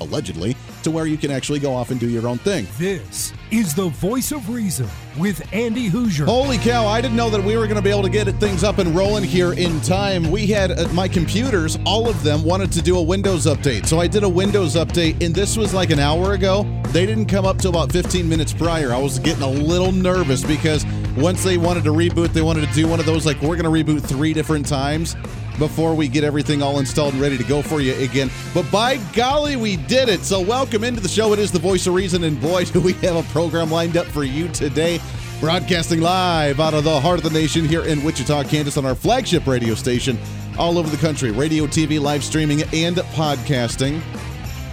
allegedly, to where you can actually go off and do your own thing. This is the voice of reason with Andy Hooser. Holy cow, I didn't know that we were going to be able to get things up and rolling here in time. We had uh, my computers, all of them wanted to do a Windows update. So I did a Windows update, and this was like an hour ago. They didn't come up till about 15 minutes prior. I was getting a little nervous because once they wanted to reboot, they wanted to do one of those like, we're going to reboot three different times before we get everything all installed and ready to go for you again. But by golly, we did it. So, welcome into the show. It is the voice of reason, and boy, do we have a program lined up for you today. Broadcasting live out of the heart of the nation here in Wichita, Kansas, on our flagship radio station all over the country radio, TV, live streaming, and podcasting.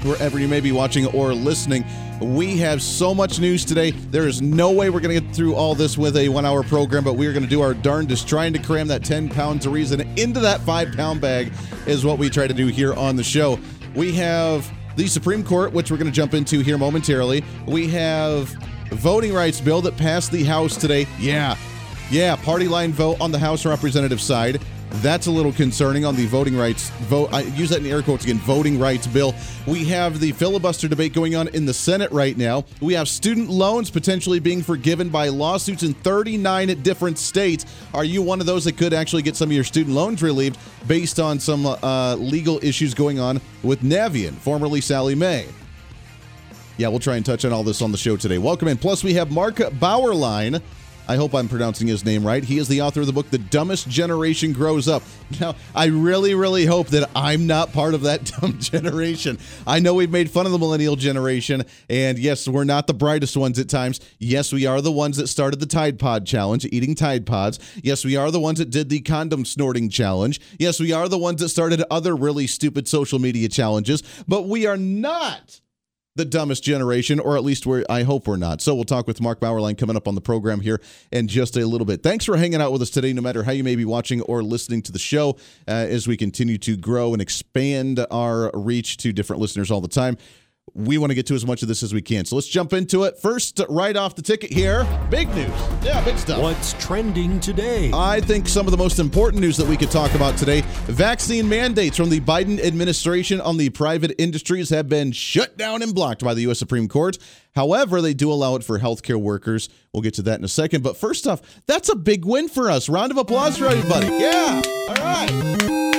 Wherever you may be watching or listening, we have so much news today. There is no way we're going to get through all this with a one hour program, but we are going to do our darndest trying to cram that 10 pounds of reason into that five pound bag, is what we try to do here on the show. We have the Supreme Court, which we're going to jump into here momentarily. We have voting rights bill that passed the House today. Yeah. Yeah, party line vote on the House representative side. That's a little concerning on the voting rights vote. I use that in air quotes again. Voting rights bill. We have the filibuster debate going on in the Senate right now. We have student loans potentially being forgiven by lawsuits in 39 different states. Are you one of those that could actually get some of your student loans relieved based on some uh, legal issues going on with Navient, formerly Sallie Mae? Yeah, we'll try and touch on all this on the show today. Welcome in. Plus, we have Mark Bauerlein I hope I'm pronouncing his name right. He is the author of the book, The Dumbest Generation Grows Up. Now, I really, really hope that I'm not part of that dumb generation. I know we've made fun of the millennial generation, and yes, we're not the brightest ones at times. Yes, we are the ones that started the Tide Pod Challenge, eating Tide Pods. Yes, we are the ones that did the condom snorting challenge. Yes, we are the ones that started other really stupid social media challenges, but we are not the dumbest generation, or at least we're, I hope we're not. So we'll talk with Mark Bauerlein coming up on the program here in just a little bit. Thanks for hanging out with us today, no matter how you may be watching or listening to the show, uh, as we continue to grow and expand our reach to different listeners all the time we want to get to as much of this as we can. So let's jump into it. First, right off the ticket here, big news. Yeah, big stuff. What's trending today? I think some of the most important news that we could talk about today vaccine mandates from the Biden administration on the private industries have been shut down and blocked by the U.S. Supreme Court. However, they do allow it for healthcare workers. We'll get to that in a second. But first off, that's a big win for us. Round of applause for everybody. Yeah. All right.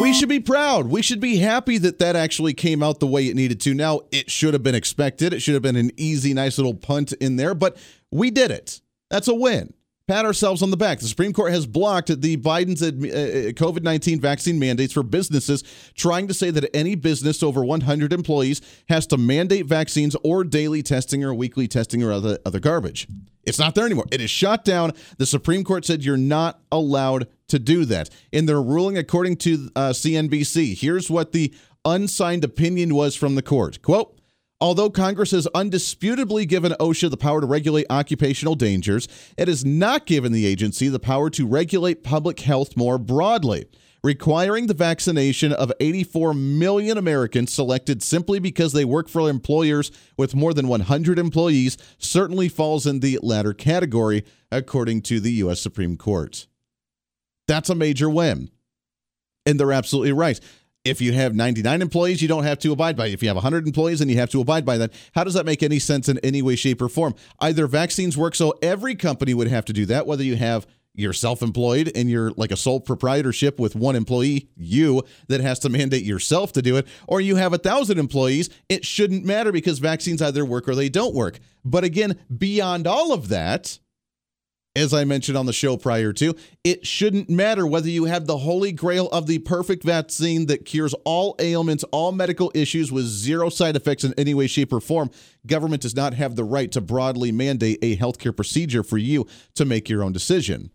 We should be proud. We should be happy that that actually came out the way it needed to. Now, it should have been expected. It should have been an easy, nice little punt in there, but we did it. That's a win pat ourselves on the back. The Supreme Court has blocked the Biden's uh, uh, COVID 19 vaccine mandates for businesses, trying to say that any business over 100 employees has to mandate vaccines or daily testing or weekly testing or other, other garbage. It's not there anymore. It is shut down. The Supreme Court said you're not allowed to do that. In their ruling, according to uh, CNBC, here's what the unsigned opinion was from the court. Quote, Although Congress has undisputably given OSHA the power to regulate occupational dangers, it has not given the agency the power to regulate public health more broadly. Requiring the vaccination of 84 million Americans selected simply because they work for employers with more than 100 employees certainly falls in the latter category, according to the U.S. Supreme Court. That's a major win. And they're absolutely right. If you have 99 employees, you don't have to abide by it. If you have 100 employees and you have to abide by that, how does that make any sense in any way, shape, or form? Either vaccines work so every company would have to do that, whether you have you're self-employed and you're like a sole proprietorship with one employee you that has to mandate yourself to do it or you have a thousand employees it shouldn't matter because vaccines either work or they don't work but again beyond all of that as I mentioned on the show prior to, it shouldn't matter whether you have the holy grail of the perfect vaccine that cures all ailments, all medical issues with zero side effects in any way, shape, or form. Government does not have the right to broadly mandate a healthcare procedure for you to make your own decision.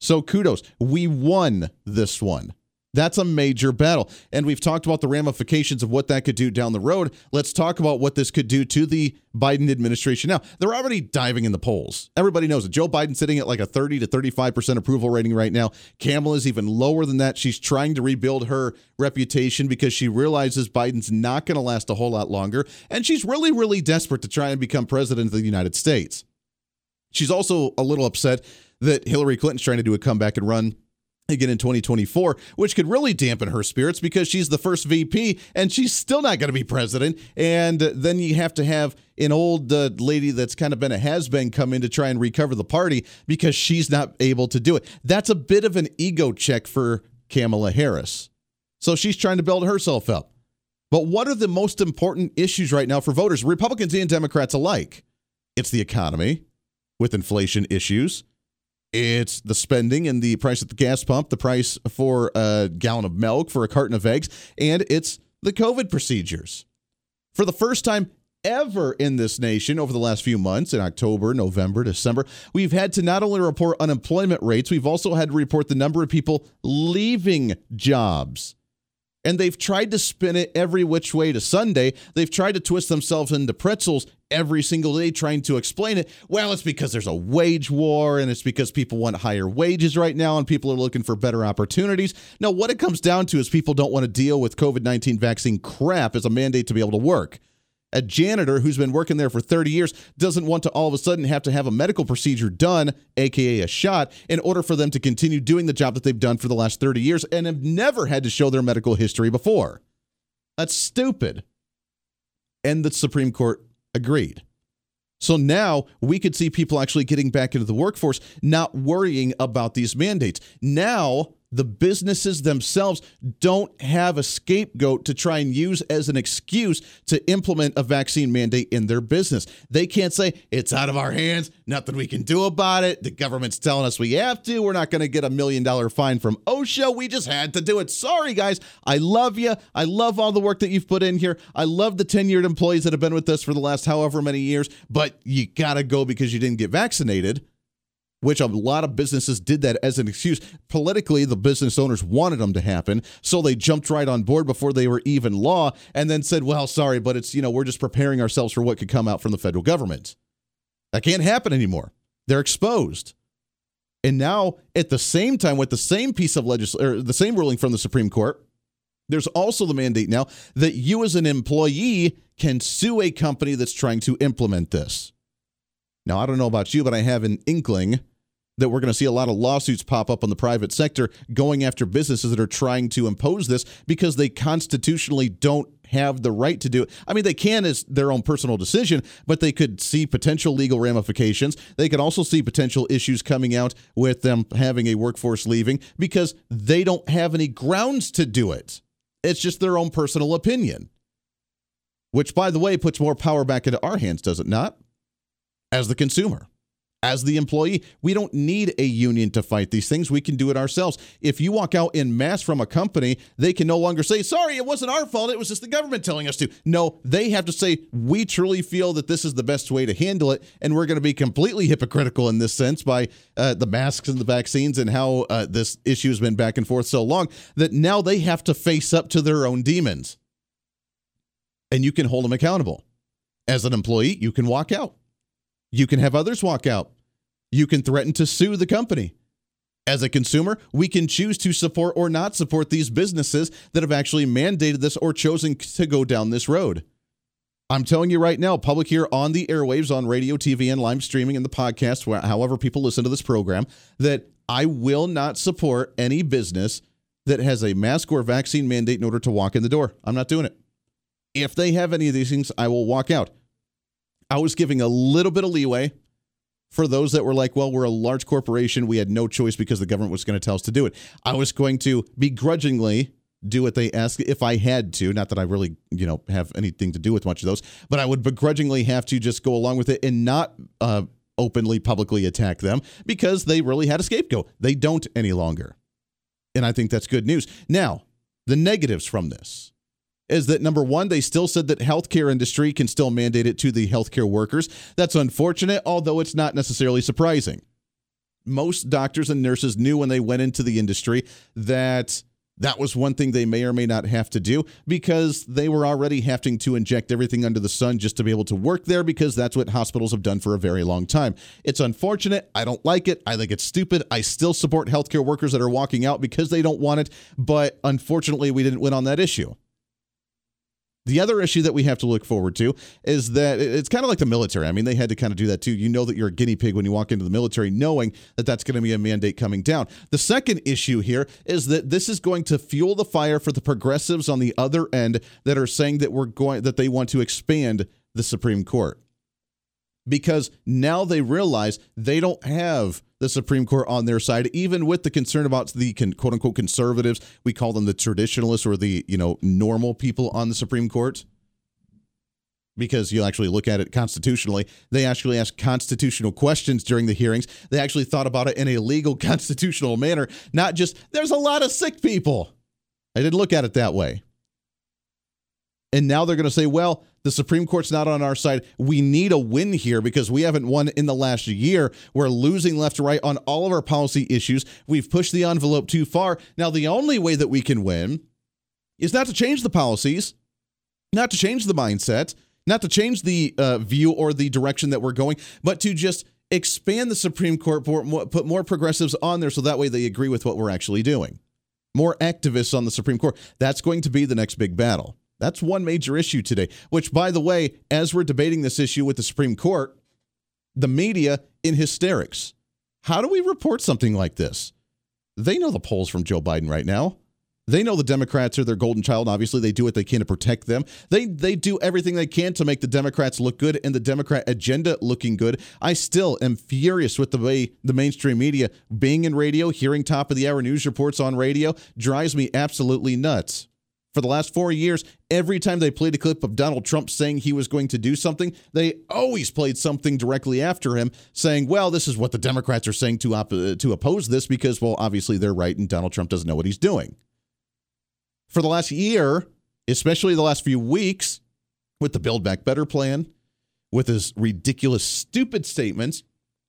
So kudos. We won this one. That's a major battle. And we've talked about the ramifications of what that could do down the road. Let's talk about what this could do to the Biden administration now. They're already diving in the polls. Everybody knows it. Joe Biden's sitting at like a 30 to 35% approval rating right now. Kamala's even lower than that. She's trying to rebuild her reputation because she realizes Biden's not going to last a whole lot longer. And she's really, really desperate to try and become president of the United States. She's also a little upset that Hillary Clinton's trying to do a comeback and run again in 2024, which could really dampen her spirits because she's the first VP and she's still not going to be president. And then you have to have an old uh, lady that's kind of been a has been come in to try and recover the party because she's not able to do it. That's a bit of an ego check for Kamala Harris. So she's trying to build herself up. But what are the most important issues right now for voters, Republicans and Democrats alike? It's the economy with inflation issues. It's the spending and the price at the gas pump, the price for a gallon of milk, for a carton of eggs, and it's the COVID procedures. For the first time ever in this nation over the last few months in October, November, December, we've had to not only report unemployment rates, we've also had to report the number of people leaving jobs. And they've tried to spin it every which way to Sunday. They've tried to twist themselves into pretzels every single day trying to explain it. Well, it's because there's a wage war and it's because people want higher wages right now and people are looking for better opportunities. No, what it comes down to is people don't want to deal with COVID 19 vaccine crap as a mandate to be able to work. A janitor who's been working there for 30 years doesn't want to all of a sudden have to have a medical procedure done, aka a shot, in order for them to continue doing the job that they've done for the last 30 years and have never had to show their medical history before. That's stupid. And the Supreme Court agreed. So now we could see people actually getting back into the workforce, not worrying about these mandates. Now the businesses themselves don't have a scapegoat to try and use as an excuse to implement a vaccine mandate in their business. They can't say, it's out of our hands, nothing we can do about it. The government's telling us we have to. We're not going to get a million dollar fine from OSHA. We just had to do it. Sorry, guys. I love you. I love all the work that you've put in here. I love the tenured employees that have been with us for the last however many years, but you got to go because you didn't get vaccinated which a lot of businesses did that as an excuse. Politically, the business owners wanted them to happen, so they jumped right on board before they were even law and then said, well, sorry, but it's, you know, we're just preparing ourselves for what could come out from the federal government. That can't happen anymore. They're exposed. And now, at the same time, with the same piece of legislation, the same ruling from the Supreme Court, there's also the mandate now that you, as an employee, can sue a company that's trying to implement this. Now, I don't know about you, but I have an inkling that we're going to see a lot of lawsuits pop up on the private sector going after businesses that are trying to impose this because they constitutionally don't have the right to do it. I mean, they can as their own personal decision, but they could see potential legal ramifications. They could also see potential issues coming out with them having a workforce leaving because they don't have any grounds to do it. It's just their own personal opinion. Which, by the way, puts more power back into our hands, does it not? As the consumer as the employee. We don't need a union to fight these things. We can do it ourselves. If you walk out in mass from a company, they can no longer say, sorry, it wasn't our fault. It was just the government telling us to. No, they have to say, we truly feel that this is the best way to handle it. And we're going to be completely hypocritical in this sense by uh, the masks and the vaccines and how uh, this issue has been back and forth so long that now they have to face up to their own demons. And you can hold them accountable. As an employee, you can walk out. You can have others walk out. You can threaten to sue the company. As a consumer, we can choose to support or not support these businesses that have actually mandated this or chosen to go down this road. I'm telling you right now, public here on the airwaves, on radio, TV, and live streaming and the podcast, however people listen to this program, that I will not support any business that has a mask or vaccine mandate in order to walk in the door. I'm not doing it. If they have any of these things, I will walk out. I was giving a little bit of leeway for those that were like, well, we're a large corporation. We had no choice because the government was going to tell us to do it. I was going to begrudgingly do what they asked if I had to. Not that I really, you know, have anything to do with much of those, but I would begrudgingly have to just go along with it and not uh, openly, publicly attack them because they really had a scapegoat. They don't any longer. And I think that's good news. Now, the negatives from this is that number one, they still said that healthcare industry can still mandate it to the healthcare workers. That's unfortunate, although it's not necessarily surprising. Most doctors and nurses knew when they went into the industry that That was one thing they may or may not have to do because they were already having to inject everything under the sun just to be able to work there because that's what hospitals have done for a very long time. It's unfortunate. I don't like it. I think it's stupid. I still support healthcare workers that are walking out because they don't want it. But unfortunately, we didn't win on that issue. The other issue that we have to look forward to is that it's kind of like the military. I mean, they had to kind of do that too. You know that you're a guinea pig when you walk into the military, knowing that that's going to be a mandate coming down. The second issue here is that this is going to fuel the fire for the progressives on the other end that are saying that we're going that they want to expand the Supreme Court because now they realize they don't have the Supreme Court on their side, even with the concern about the quote unquote conservatives. We call them the traditionalists or the you know normal people on the Supreme Court. Because you actually look at it constitutionally, they actually asked constitutional questions during the hearings. They actually thought about it in a legal constitutional manner, not just there's a lot of sick people. I didn't look at it that way. And now they're going to say, well, the Supreme Court's not on our side. We need a win here because we haven't won in the last year. We're losing left to right on all of our policy issues. We've pushed the envelope too far. Now, the only way that we can win is not to change the policies, not to change the mindset, not to change the uh, view or the direction that we're going, but to just expand the Supreme Court, put more progressives on there so that way they agree with what we're actually doing. More activists on the Supreme Court. That's going to be the next big battle. That's one major issue today, which, by the way, as we're debating this issue with the Supreme Court, the media in hysterics. How do we report something like this? They know the polls from Joe Biden right now. They know the Democrats are their golden child. Obviously, they do what they can to protect them. They they do everything they can to make the Democrats look good and the Democrat agenda looking good. I still am furious with the way the mainstream media, being in radio, hearing top of the hour news reports on radio, drives me absolutely nuts for the last four years, every time they played a clip of Donald Trump saying he was going to do something, they always played something directly after him, saying, "Well, this is what the Democrats are saying to op- to oppose this because, well, obviously they're right and Donald Trump doesn't know what he's doing." For the last year, especially the last few weeks, with the Build Back Better plan, with his ridiculous, stupid statements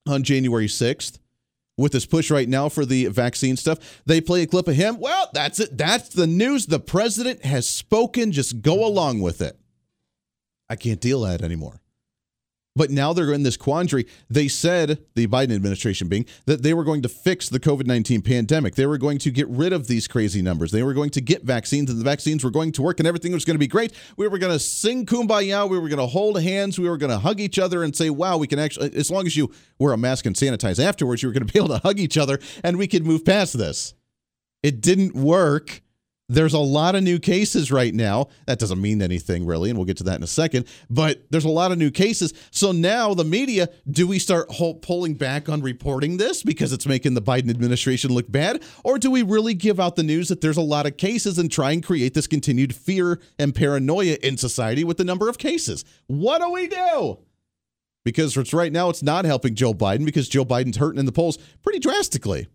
on January sixth, with this push right now for the vaccine stuff. They play a clip of him. Well, that's it. That's the news. The president has spoken. Just go along with it. I can't deal with that anymore. But now they're in this quandary. They said, the Biden administration being, that they were going to fix the COVID 19 pandemic. They were going to get rid of these crazy numbers. They were going to get vaccines, and the vaccines were going to work, and everything was going to be great. We were going to sing kumbaya. We were going to hold hands. We were going to hug each other and say, wow, we can actually, uh, as long as you wear a mask and sanitize afterwards, you were going to be able to hug each other, and we could move past this. It didn't work. There's a lot of new cases right now. That doesn't mean anything really, and we'll get to that in a second. But there's a lot of new cases. So now the media, do we start pulling back on reporting this because it's making the Biden administration look bad? Or do we really give out the news that there's a lot of cases and try and create this continued fear and paranoia in society with the number of cases? What do we do? Because right now, it's not helping Joe Biden because Joe Biden's hurting in the polls pretty drastically.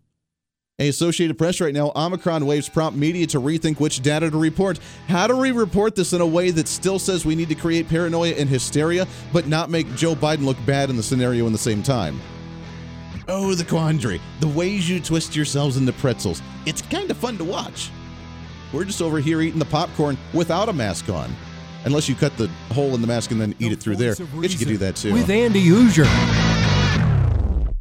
A Associated Press right now, Omicron waves prompt media to rethink which data to report. How do we report this in a way that still says we need to create paranoia and hysteria, but not make Joe Biden look bad in the scenario in the same time? Oh, the quandary. The ways you twist yourselves into pretzels. It's kind of fun to watch. We're just over here eating the popcorn without a mask on. Unless you cut the hole in the mask and then eat the it through there. Guess you could do that too. With Andy Hooser.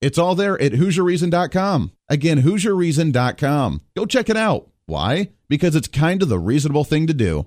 It's all there at HooserReason.com. Again, HooserReason.com. Go check it out. Why? Because it's kind of the reasonable thing to do.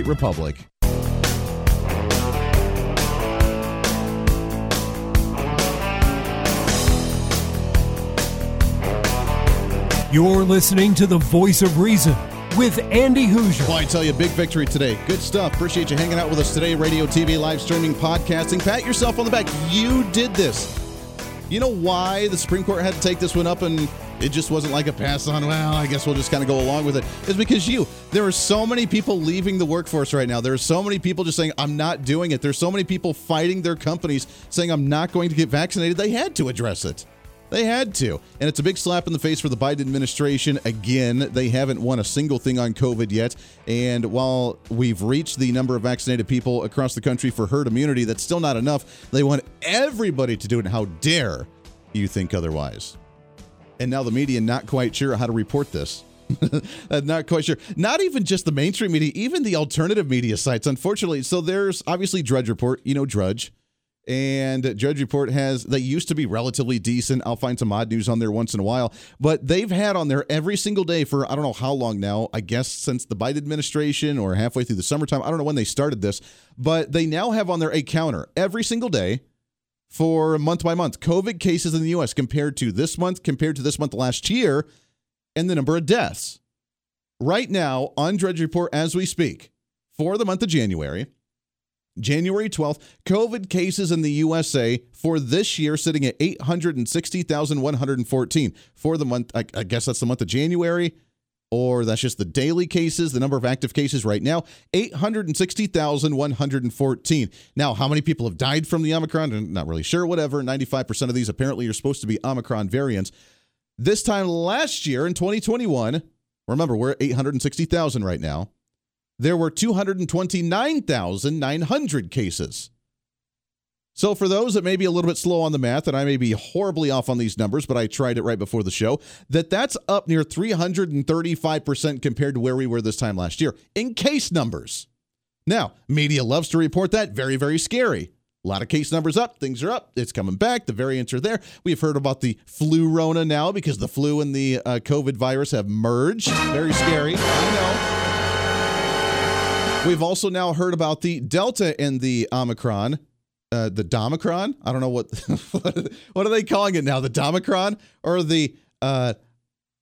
republic. You're listening to the voice of reason with Andy Hooser. Well, I tell you, big victory today. Good stuff. Appreciate you hanging out with us today. Radio, TV, live streaming, podcasting. Pat yourself on the back. You did this. You know why the Supreme Court had to take this one up and it just wasn't like a pass on, well, I guess we'll just kind of go along with it. It's because you. There are so many people leaving the workforce right now. There are so many people just saying, I'm not doing it. There's so many people fighting their companies saying, I'm not going to get vaccinated. They had to address it. They had to. And it's a big slap in the face for the Biden administration. Again, they haven't won a single thing on COVID yet. And while we've reached the number of vaccinated people across the country for herd immunity, that's still not enough. They want everybody to do it. How dare you think otherwise? And now the media not quite sure how to report this. Uh, not quite sure. Not even just the mainstream media, even the alternative media sites, unfortunately. So there's obviously Drudge Report, you know, Drudge and Drudge Report has they used to be relatively decent. I'll find some odd news on there once in a while, but they've had on there every single day for I don't know how long now. I guess since the Biden administration or halfway through the summertime. I don't know when they started this, but they now have on there a counter every single day for month by month COVID cases in the U.S. compared to this month, compared to this month last year, and the number of deaths. Right now on Drudge Report as we speak for the month of January. January 12th, COVID cases in the USA for this year sitting at 860,114 for the month. I, I, guess that's the month of January, or that's just the daily cases, the number of active cases right now 860,114. Now, how many people have died from the Omicron? I'm not really sure, whatever. 95% of these apparently are supposed to be Omicron variants. This time last year in 2021, remember, we're at 860,000 right now there were 229,900 cases. So, for those that may be a little bit slow on the math, and I may be horribly off on these numbers, but I tried it right before the show, that that's up near 335% compared to where we were this time last year in case numbers. Now, media loves to report that. Very, very scary. A lot of case numbers up, things are up, it's coming back, the variants are there. We've heard about the flu Rona now because the flu and the uh, COVID virus have merged. Very scary, I know. We've also now heard about the Delta and the Omicron. Uh, the Domicron? I don't know what what are they calling it now? The Domicron or the uh,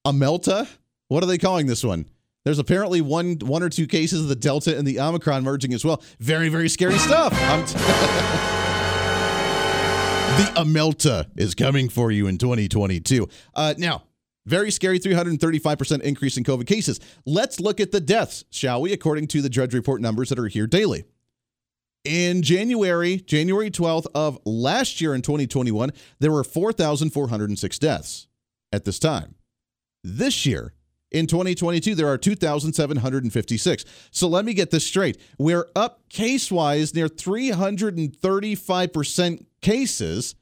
Amelta? What are they calling this one? There's apparently one one or two cases of the Delta and the Omicron merging as well. Very very scary stuff. T- the Amelta is coming for you in 2022. Uh, now, very scary 335% increase in COVID cases. Let's look at the deaths, shall we, according to the Drudge Report numbers that are here daily. In January, January 12th of last year in 2021, there were 4,406 deaths at this time. This year, in 2022, there are 2,756. So let me get this straight. We're up case wise near 335% cases,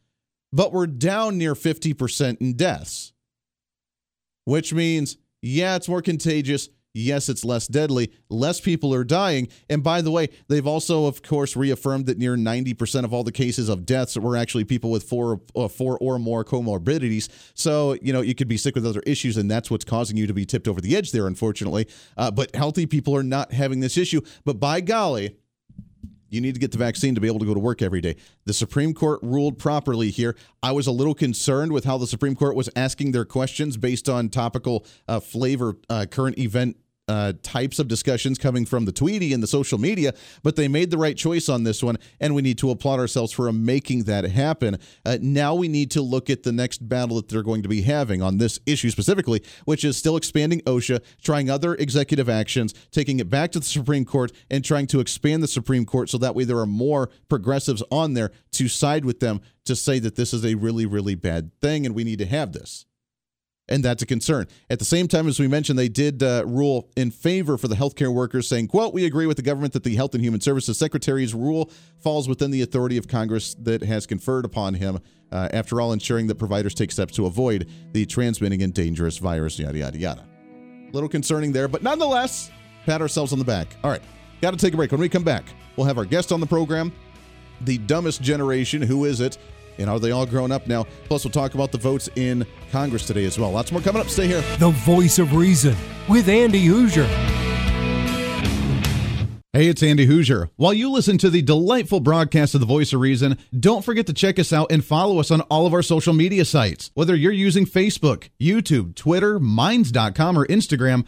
but we're down near 50% in deaths which means, yeah, it's more contagious. Yes, it's less deadly. Less people are dying. And by the way, they've also, of course, reaffirmed that near 90% of all the cases of deaths were actually people with four, uh, four or more comorbidities. So, you know, you could be sick with other issues, and that's what's causing you to be tipped over the edge there, unfortunately. Uh, but healthy people are not having this issue. But by golly, you need to get the vaccine to be able to go to work every day. The Supreme Court ruled properly here. I was a little concerned with how the Supreme Court was asking their questions based on topical uh, flavor, uh, current event uh, types of discussions coming from the Tweety and the social media, but they made the right choice on this one, and we need to applaud ourselves for making that happen. Uh, now we need to look at the next battle that they're going to be having on this issue specifically, which is still expanding OSHA, trying other executive actions, taking it back to the Supreme Court, and trying to expand the Supreme Court so that way there are more progressives on there to side with them to say that this is a really, really bad thing and we need to have this and that's a concern. At the same time, as we mentioned, they did uh, rule in favor for the healthcare workers, saying, "quote We agree with the government that the Health and Human Services Secretary's rule falls within the authority of Congress that has conferred upon him. Uh, after all, ensuring that providers take steps to avoid the transmitting and dangerous virus." Yada yada yada. Little concerning there, but nonetheless, pat ourselves on the back. All right, got to take a break. When we come back, we'll have our guest on the program, the dumbest generation. Who is it? And are they all grown up now? Plus, we'll talk about the votes in Congress today as well. Lots more coming up. Stay here. The voice of reason with Andy Hooser. Hey, it's Andy Hooser. While you listen to the delightful broadcast of The Voice of Reason, don't forget to check us out and follow us on all of our social media sites. Whether you're using Facebook, YouTube, Twitter, Minds.com, or Instagram,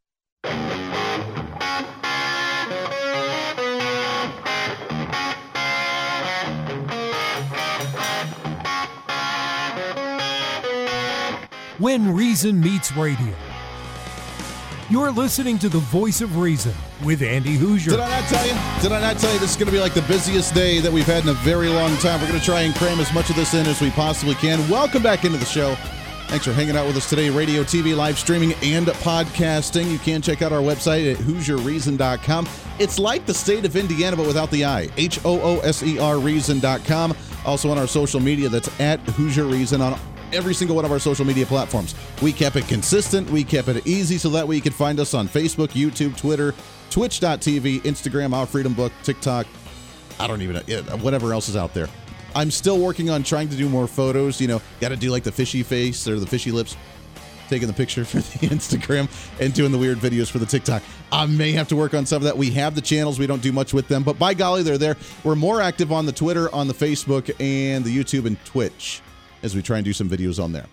When Reason Meets Radio. You're listening to the voice of reason with Andy Hooser. Did I not tell you? Did I not tell you this is going to be like the busiest day that we've had in a very long time? We're going to try and cram as much of this in as we possibly can. Welcome back into the show. Thanks for hanging out with us today. Radio, TV, live streaming, and podcasting. You can check out our website at HooserReason.com. It's like the state of Indiana, but without the I. H O O S E R Reason.com. Also on our social media, that's at Hooser Reason on every single one of our social media platforms. We kept it consistent, we kept it easy so that way you can find us on Facebook, YouTube, Twitter, Twitch.tv, Instagram, Our Freedom Book, TikTok. I don't even know, whatever else is out there. I'm still working on trying to do more photos. You know, got to do like the fishy face or the fishy lips, taking the picture for the Instagram and doing the weird videos for the TikTok. I may have to work on some of that. We have the channels, we don't do much with them, but by golly, they're there. We're more active on the Twitter, on the Facebook, and the YouTube and Twitch as we try and do some videos on there.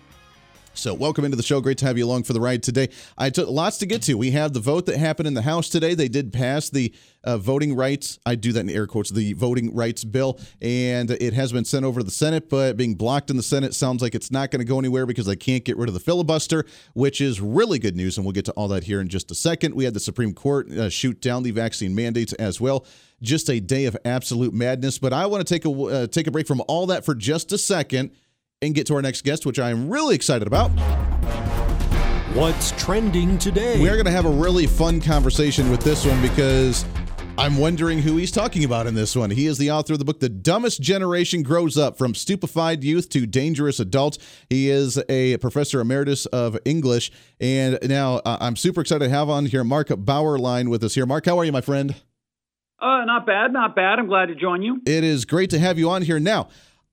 So, welcome into the show. Great to have you along for the ride today. I took lots to get to. We have the vote that happened in the House today. They did pass the uh, voting rights. I do that in air quotes. The voting rights bill, and it has been sent over to the Senate, but being blocked in the Senate sounds like it's not going to go anywhere because they can't get rid of the filibuster, which is really good news. And we'll get to all that here in just a second. We had the Supreme Court uh, shoot down the vaccine mandates as well. Just a day of absolute madness. But I want to take a uh, take a break from all that for just a second and get to our next guest, which I'm really excited about. What's trending today? We are going to have a really fun conversation with this one because I'm wondering who he's talking about in this one. He is the author of the book The Dumbest Generation Grows Up From Stupefied Youth to Dangerous Adults. He is a professor emeritus of English. And now uh, I'm super excited to have on here Mark Bauerlein with us here. Mark, how are you, my friend? Uh, not bad, not bad. I'm glad to join you. It is great to have you on here. Now,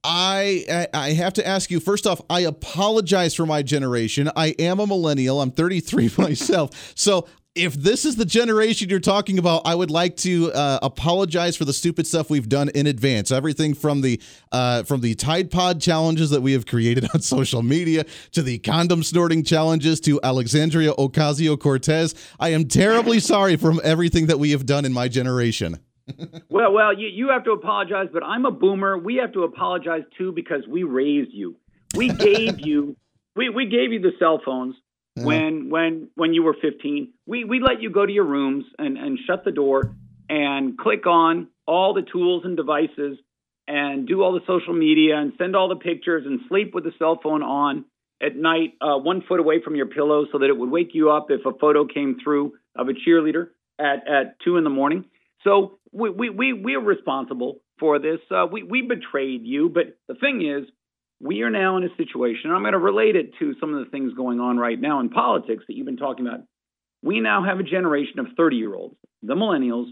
I I have to ask you first off. I apologize for my generation. I am a millennial. I'm 33 myself. So if this is the generation you're talking about, I would like to uh, apologize for the stupid stuff we've done in advance. Everything from the uh, from the Tide Pod challenges that we have created on social media to the condom snorting challenges to Alexandria Ocasio Cortez. I am terribly sorry for everything that we have done in my generation well, well, you, you have to apologize, but I'm a boomer. We have to apologize too because we raised you. We gave you we, we gave you the cell phones when when when you were 15. We we let you go to your rooms and, and shut the door and click on all the tools and devices and do all the social media and send all the pictures and sleep with the cell phone on at night, uh, one foot away from your pillow, so that it would wake you up if a photo came through of a cheerleader at at two in the morning. So we we we, we are responsible for this. Uh, we we betrayed you, but the thing is, we are now in a situation. And I'm going to relate it to some of the things going on right now in politics that you've been talking about. We now have a generation of 30 year olds, the millennials,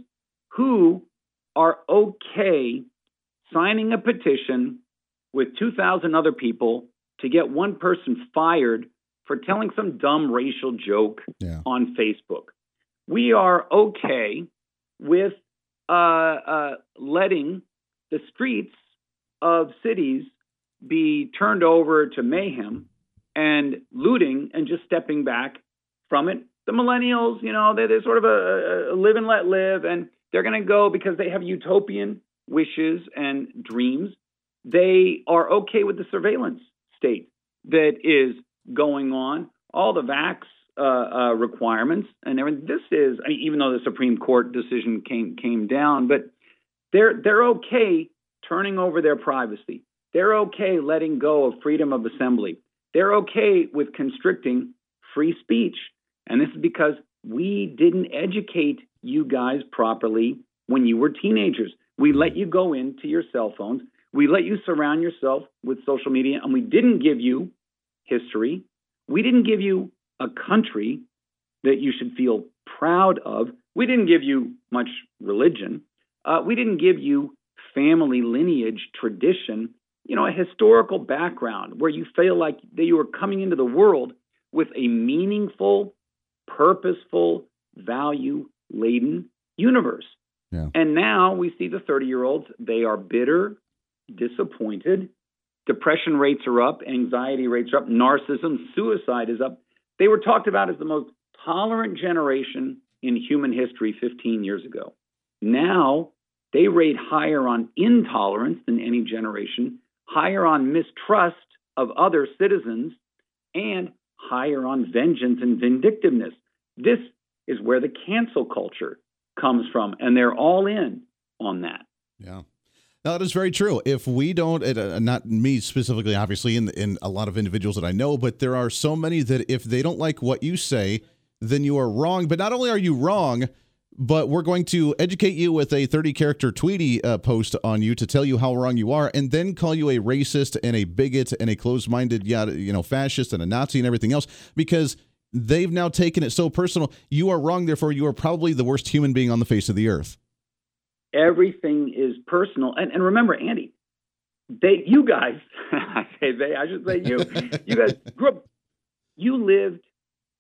who are okay signing a petition with 2,000 other people to get one person fired for telling some dumb racial joke yeah. on Facebook. We are okay with Uh, uh, letting the streets of cities be turned over to mayhem and looting and just stepping back from it. The millennials, you know, they're, they're sort of a, a live and let live, and they're going to go because they have utopian wishes and dreams. They are okay with the surveillance state that is going on, all the vax uh, uh, requirements and everything. This is, I mean, even though the Supreme Court decision came came down, but they're they're okay turning over their privacy. They're okay letting go of freedom of assembly. They're okay with constricting free speech. And this is because we didn't educate you guys properly when you were teenagers. We let you go into your cell phones. We let you surround yourself with social media, and we didn't give you history. We didn't give you a country that you should feel proud of. We didn't give you much religion. Uh, we didn't give you family lineage, tradition, you know, a historical background where you feel like that you are coming into the world with a meaningful, purposeful, value laden universe. Yeah. And now we see the 30 year olds, they are bitter, disappointed. Depression rates are up, anxiety rates are up, narcissism, suicide is up. They were talked about as the most tolerant generation in human history 15 years ago. Now they rate higher on intolerance than any generation, higher on mistrust of other citizens, and higher on vengeance and vindictiveness. This is where the cancel culture comes from, and they're all in on that. Yeah. No, that is very true. If we don't, uh, not me specifically, obviously, in in a lot of individuals that I know, but there are so many that if they don't like what you say, then you are wrong. But not only are you wrong, but we're going to educate you with a 30 character Tweety uh, post on you to tell you how wrong you are, and then call you a racist and a bigot and a closed minded, you know, fascist and a Nazi and everything else because they've now taken it so personal. You are wrong, therefore, you are probably the worst human being on the face of the earth. Everything is personal. And, and remember, Andy, they, you guys, I say they, I should say you, you guys grew up, you lived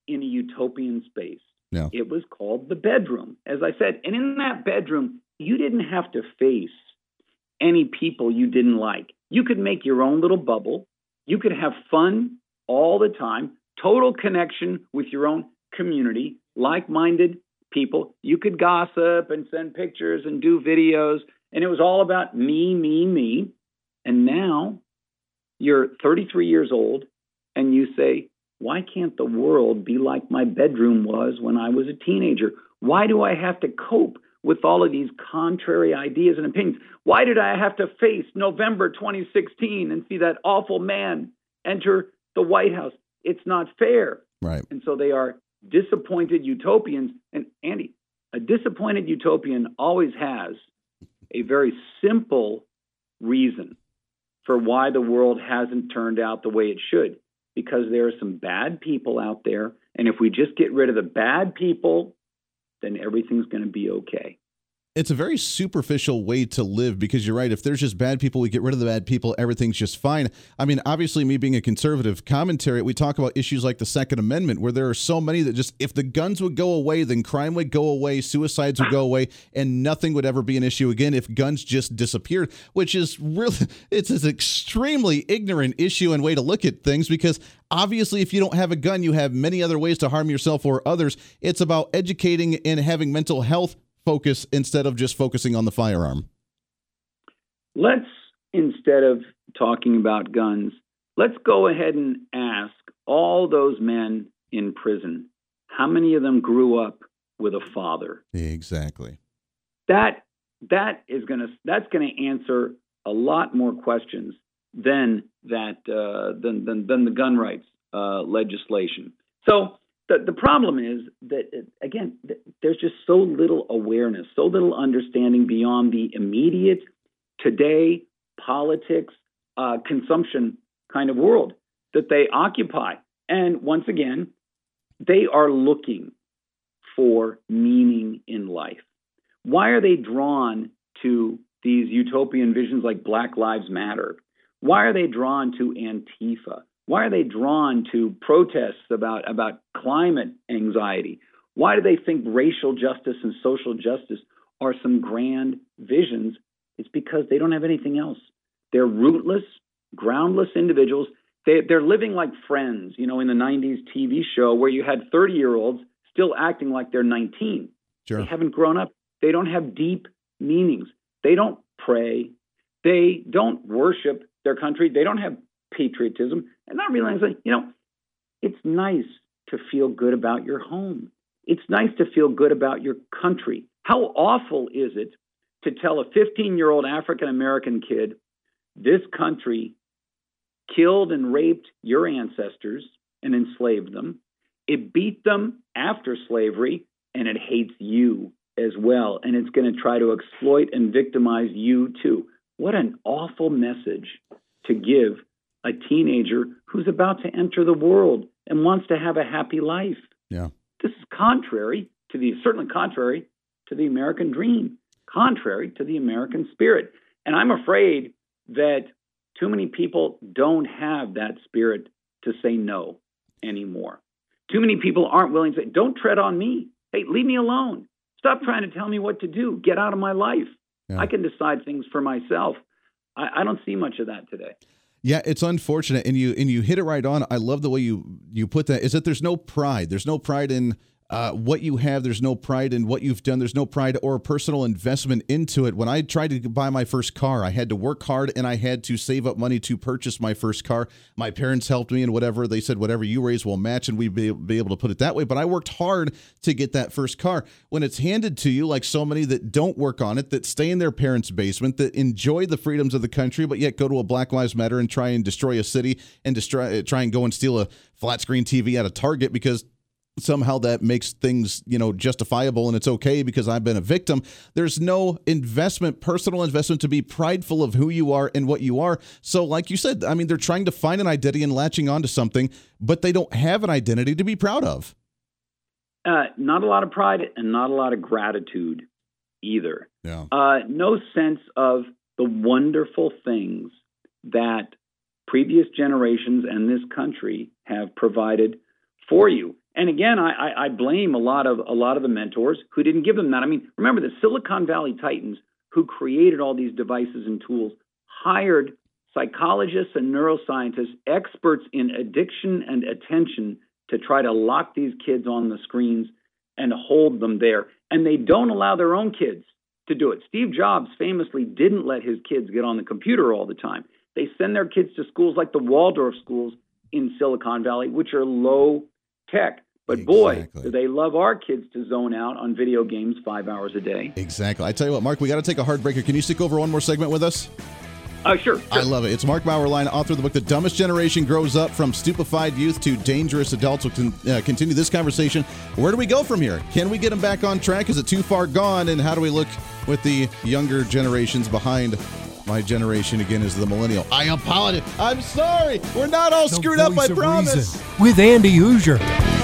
in a utopian space yeah. It was called the bedroom, as I said. And in that bedroom, you didn't have to face any people you didn't like. You could make your own little bubble. You could have fun all the time, total connection with your own community, like minded people. You could gossip and send pictures and do videos. And it was all about me, me, me. And now you're 33 years old and you say, why can't the world be like my bedroom was when I was a teenager? Why do I have to cope with all of these contrary ideas and opinions? Why did I have to face November 2016 and see that awful man enter the White House? It's not fair. Right. And so they are disappointed utopians. And Andy, a disappointed utopian always has a very simple reason for why the world hasn't turned out the way it should because there are some bad people out there. And if we just get rid of the bad people, then everything's going to be okay it's a very superficial way to live because you're right. If there's just bad people, we get rid of the bad people, everything's just fine. I mean, obviously, me being a conservative commentary, we talk about issues like the Second Amendment, where there are so many that just, if the guns would go away, then crime would go away, suicides would go away, and nothing would ever be an issue again if guns just disappeared, which is really, it's an extremely ignorant issue and way to look at things because obviously if you don't have a gun you have many other ways to harm yourself or others it's about educating and having mental health focus instead of just focusing on the firearm? Let's, instead of talking about guns, let's go ahead and ask all those men in prison how many of them grew up with a father? Exactly. That that is going to that's going to answer a lot more questions than that uh, than, than, than the gun rights uh, legislation. So the the problem is that again, there's just so little awareness, so little understanding beyond the immediate today politics uh, consumption kind of world that they occupy. And once again, they are looking for meaning in life. Why are they drawn to these utopian visions like Black Lives Matter? Why are they drawn to Antifa? Why are they drawn to protests about, about climate anxiety? Why do they think racial justice and social justice are some grand visions? It's because they don't have anything else. They're rootless, groundless individuals. They, they're living like friends, you know, in the 90s TV show where you had 30 year olds still acting like they're 19. Sure. They haven't grown up. They don't have deep meanings. They don't pray. They don't worship their country. They don't have patriotism and not realizing, you know, it's nice to feel good about your home. It's nice to feel good about your country. How awful is it to tell a 15 year old African American kid, this country killed and raped your ancestors and enslaved them? It beat them after slavery and it hates you as well. And it's going to try to exploit and victimize you too. What an awful message to give a teenager who's about to enter the world and wants to have a happy life. Yeah. This is contrary to the certainly contrary to the American dream, contrary to the American spirit. And I'm afraid that too many people don't have that spirit to say no anymore. Too many people aren't willing to say, don't tread on me. Hey, leave me alone. Stop trying to tell me what to do. Get out of my life. Yeah. I can decide things for myself. I, I don't see much of that today. Yeah, it's unfortunate, and you and you hit it right on. I love the way you you put that. Is that there's no pride. There's no pride in uh, what you have. There's no pride in what you've done. There's no pride or personal investment into it. When I tried to buy my first car, I had to work hard and I had to save up money to purchase my first car. My parents helped me and whatever. They said, whatever you raise will match, and we'd be, be able to put it that way. But I worked hard to get that first car. When it's handed to you, like so many that don't work on it, that stay in their parents' basement, that enjoy the freedoms of the country, but yet go to a Black Lives Matter and try and destroy a city and destroy, try and go and steal a flat screen TV at a Target because somehow that makes things you know justifiable and it's okay because i've been a victim. There's no investment personal investment to be prideful of who you are and what you are. So like you said i mean they're trying to find an identity and latching onto something but they don't have an identity to be proud of. Uh, not a lot of pride and not a lot of gratitude either. Yeah. Uh, no sense of the wonderful things that previous generations and this country have provided for you and again, I, I, blame a lot of a lot of the mentors who didn't give them that. I mean, remember the Silicon Valley Titans who created all these devices and tools hired psychologists and neuroscientists, experts in addiction and attention, to try to lock these kids on the screens and hold them there. And they don't allow their own kids to do it. Steve Jobs famously didn't let his kids get on the computer all the time. They send their kids to schools like the Waldorf schools in Silicon Valley, which are low tech. But exactly. boy, do they love our kids to zone out on video games five hours a day. Exactly. I tell you what, Mark, we got to take a hard breaker. Can you stick over one more segment with us? Uh, sure, sure, I love it. It's Mark Bauerlein, author of the book The Dumbest Generation Grows Up from Stupefied Youth to Dangerous Adults. We'll con- uh, continue this conversation. Where do we go from here? Can we get them back on track? Is it too far gone? And how do we look with the younger generations behind my generation again is the millennial. I apologize. I'm sorry. We're not all the screwed up, I promise. Reason. With Andy Hooser.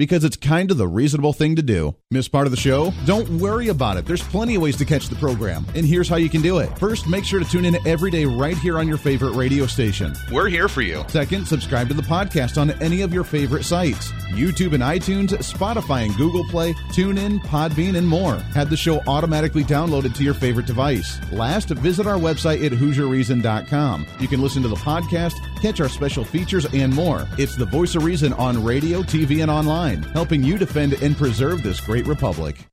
Because it's kind of the reasonable thing to do. Miss part of the show? Don't worry about it. There's plenty of ways to catch the program, and here's how you can do it. First, make sure to tune in every day right here on your favorite radio station. We're here for you. Second, subscribe to the podcast on any of your favorite sites YouTube and iTunes, Spotify and Google Play, TuneIn, Podbean, and more. Have the show automatically downloaded to your favorite device. Last, visit our website at HooserReason.com. You can listen to the podcast, catch our special features, and more. It's the voice of reason on radio, TV, and online, helping you defend and preserve this great republic.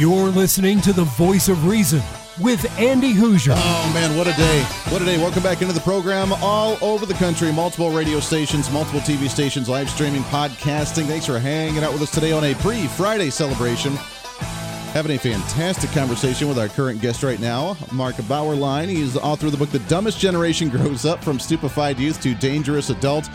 You're listening to the voice of reason with Andy Hooser. Oh man, what a day! What a day! Welcome back into the program. All over the country, multiple radio stations, multiple TV stations, live streaming, podcasting. Thanks for hanging out with us today on a pre-Friday celebration. Having a fantastic conversation with our current guest right now, Mark Bauerlein. He's the author of the book "The Dumbest Generation Grows Up: From Stupefied Youth to Dangerous Adults."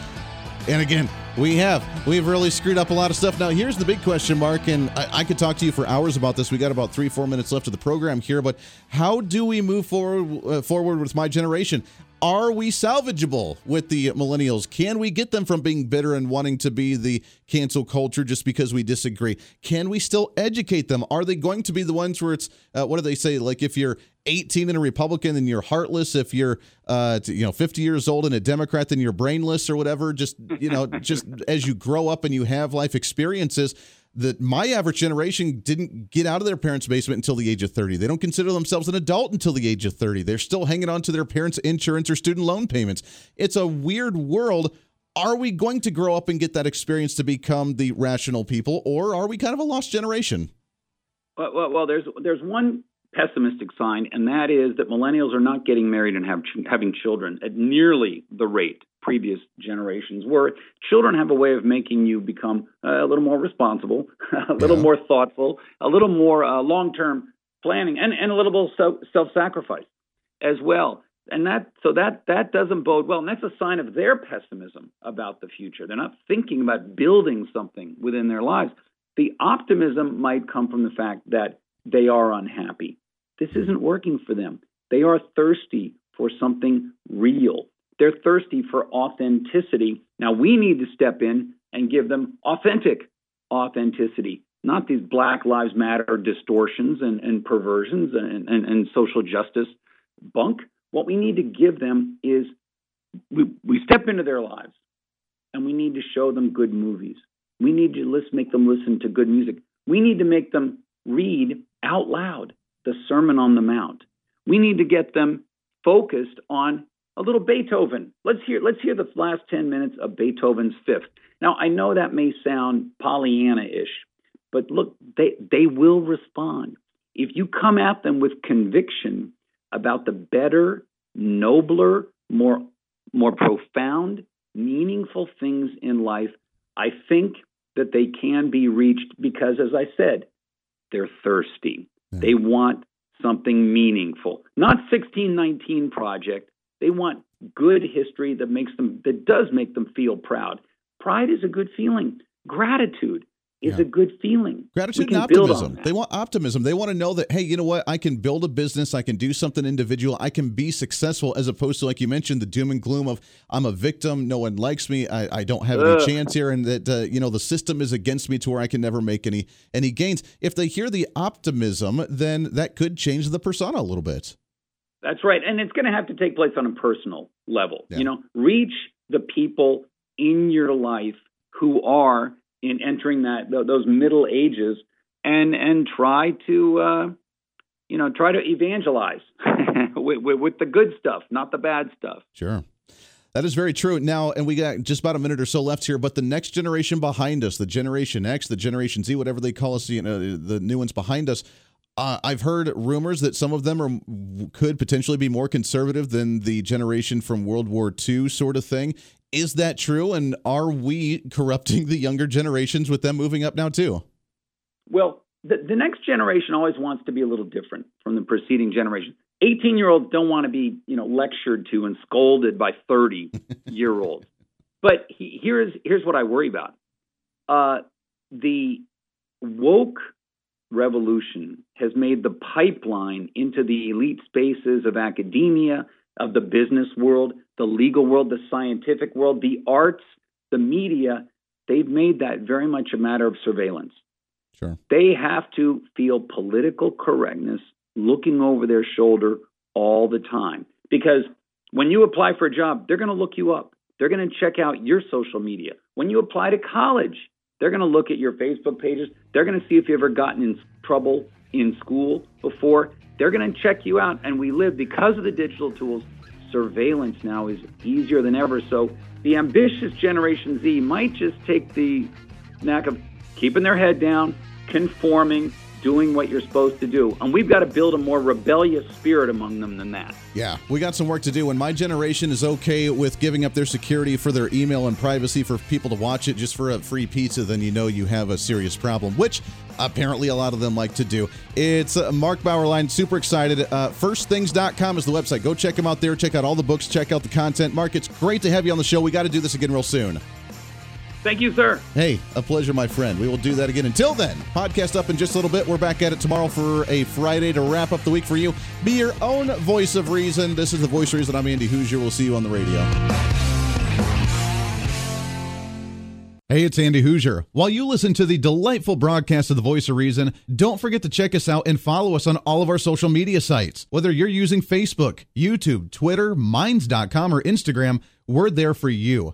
And again, we have. We've really screwed up a lot of stuff. Now, here's the big question mark, and I, I, could talk to you for hours about this. We got about three, four minutes left of the program here, but how do we move forward uh, forward with my generation? Are we salvageable with the millennials? Can we get them from being bitter and wanting to be the cancel culture just because we disagree? Can we still educate them? Are they going to be the ones where it's uh, what do they say? Like if you're 18 and a Republican, then you're heartless. If you're, uh, you know, 50 years old and a Democrat, then you're brainless or whatever. Just, you know, just as you grow up and you have life experiences, that my average generation didn't get out of their parents' basement until the age of 30. They don't consider themselves an adult until the age of 30. They're still hanging on to their parents' insurance or student loan payments. It's a weird world. Are we going to grow up and get that experience to become the rational people, or are we kind of a lost generation? Well, well, well there's there's one pessimistic sign, and that is that millennials are not getting married and have, having children at nearly the rate previous generations were. Children have a way of making you become uh, a little more responsible, a little yeah. more thoughtful, a little more uh, long term planning, and, and a little more self sacrifice as well. And that so that that doesn't bode well, and that's a sign of their pessimism about the future. They're not thinking about building something within their lives. The optimism might come from the fact that they are unhappy this isn't working for them. They are thirsty for something real. They're thirsty for authenticity. Now we need to step in and give them authentic authenticity, not these Black Lives Matter distortions and, and perversions and, and, and social justice bunk. What we need to give them is we, we step into their lives and we need to show them good movies. We need to listen, make them listen to good music. We need to make them read out loud the Sermon on the Mount. We need to get them focused on a little Beethoven. Let's hear let's hear the last 10 minutes of Beethoven's Fifth. Now, I know that may sound Pollyanna-ish, but look, they they will respond. If you come at them with conviction about the better, nobler, more more profound, meaningful things in life, I think that they can be reached because as I said, they're thirsty. They want something meaningful, not 1619 project. They want good history that makes them that does make them feel proud. Pride is a good feeling. Gratitude is yeah. a good feeling. Gratitude and optimism. They want optimism. They want to know that, hey, you know what? I can build a business. I can do something individual. I can be successful as opposed to, like you mentioned, the doom and gloom of I'm a victim. No one likes me. I, I don't have any chance here. And that, uh, you know, the system is against me to where I can never make any, any gains. If they hear the optimism, then that could change the persona a little bit. That's right. And it's going to have to take place on a personal level. Yeah. You know, reach the people in your life who are in entering that those middle ages and and try to uh, you know try to evangelize with, with, with the good stuff, not the bad stuff. Sure. That is very true. Now, and we got just about a minute or so left here, but the next generation behind us, the Generation X, the Generation Z, whatever they call us, you know, the new ones behind us, uh, I've heard rumors that some of them are could potentially be more conservative than the generation from World War II sort of thing. Is that true? And are we corrupting the younger generations with them moving up now too? Well, the, the next generation always wants to be a little different from the preceding generation. 18 year olds don't want to be, you know, lectured to and scolded by 30 year olds. But he, here's here's what I worry about. Uh, the woke revolution has made the pipeline into the elite spaces of academia, of the business world, the legal world, the scientific world, the arts, the media. They've made that very much a matter of surveillance. Sure. They have to feel political correctness looking over their shoulder all the time. Because when you apply for a job, they're going to look you up. They're going to check out your social media. When you apply to college, they're going to look at your Facebook pages. They're going to see if you've ever gotten in trouble in school before. They're going to check you out. And we live, because of the digital tools, surveillance now is easier than ever. So the ambitious Generation Z might just take the knack of keeping their head down, conforming, doing what you're supposed to do. And we've got to build a more rebellious spirit among them than that. Yeah, we got some work to do. When my generation is okay with giving up their security for their email and privacy for people to watch it just for a free pizza, then you know you have a serious problem, which apparently a lot of them like to do. It's uh, Mark Bauerlein, super excited. Uh, firstthings.com is the website. Go check him out there. Check out all the books, check out the content. Mark, it's great to have you on the show. We got to do this again real soon. Thank you, sir. Hey, a pleasure, my friend. We will do that again. Until then, podcast up in just a little bit. We're back at it tomorrow for a Friday to wrap up the week for you. Be your own voice of reason. This is the voice of reason. I'm Andy Hooser. We'll see you on the radio. Hey, it's Andy Hooser. While you listen to the delightful broadcast of The Voice of Reason, don't forget to check us out and follow us on all of our social media sites. Whether you're using Facebook, YouTube, Twitter, Minds.com, or Instagram, we're there for you.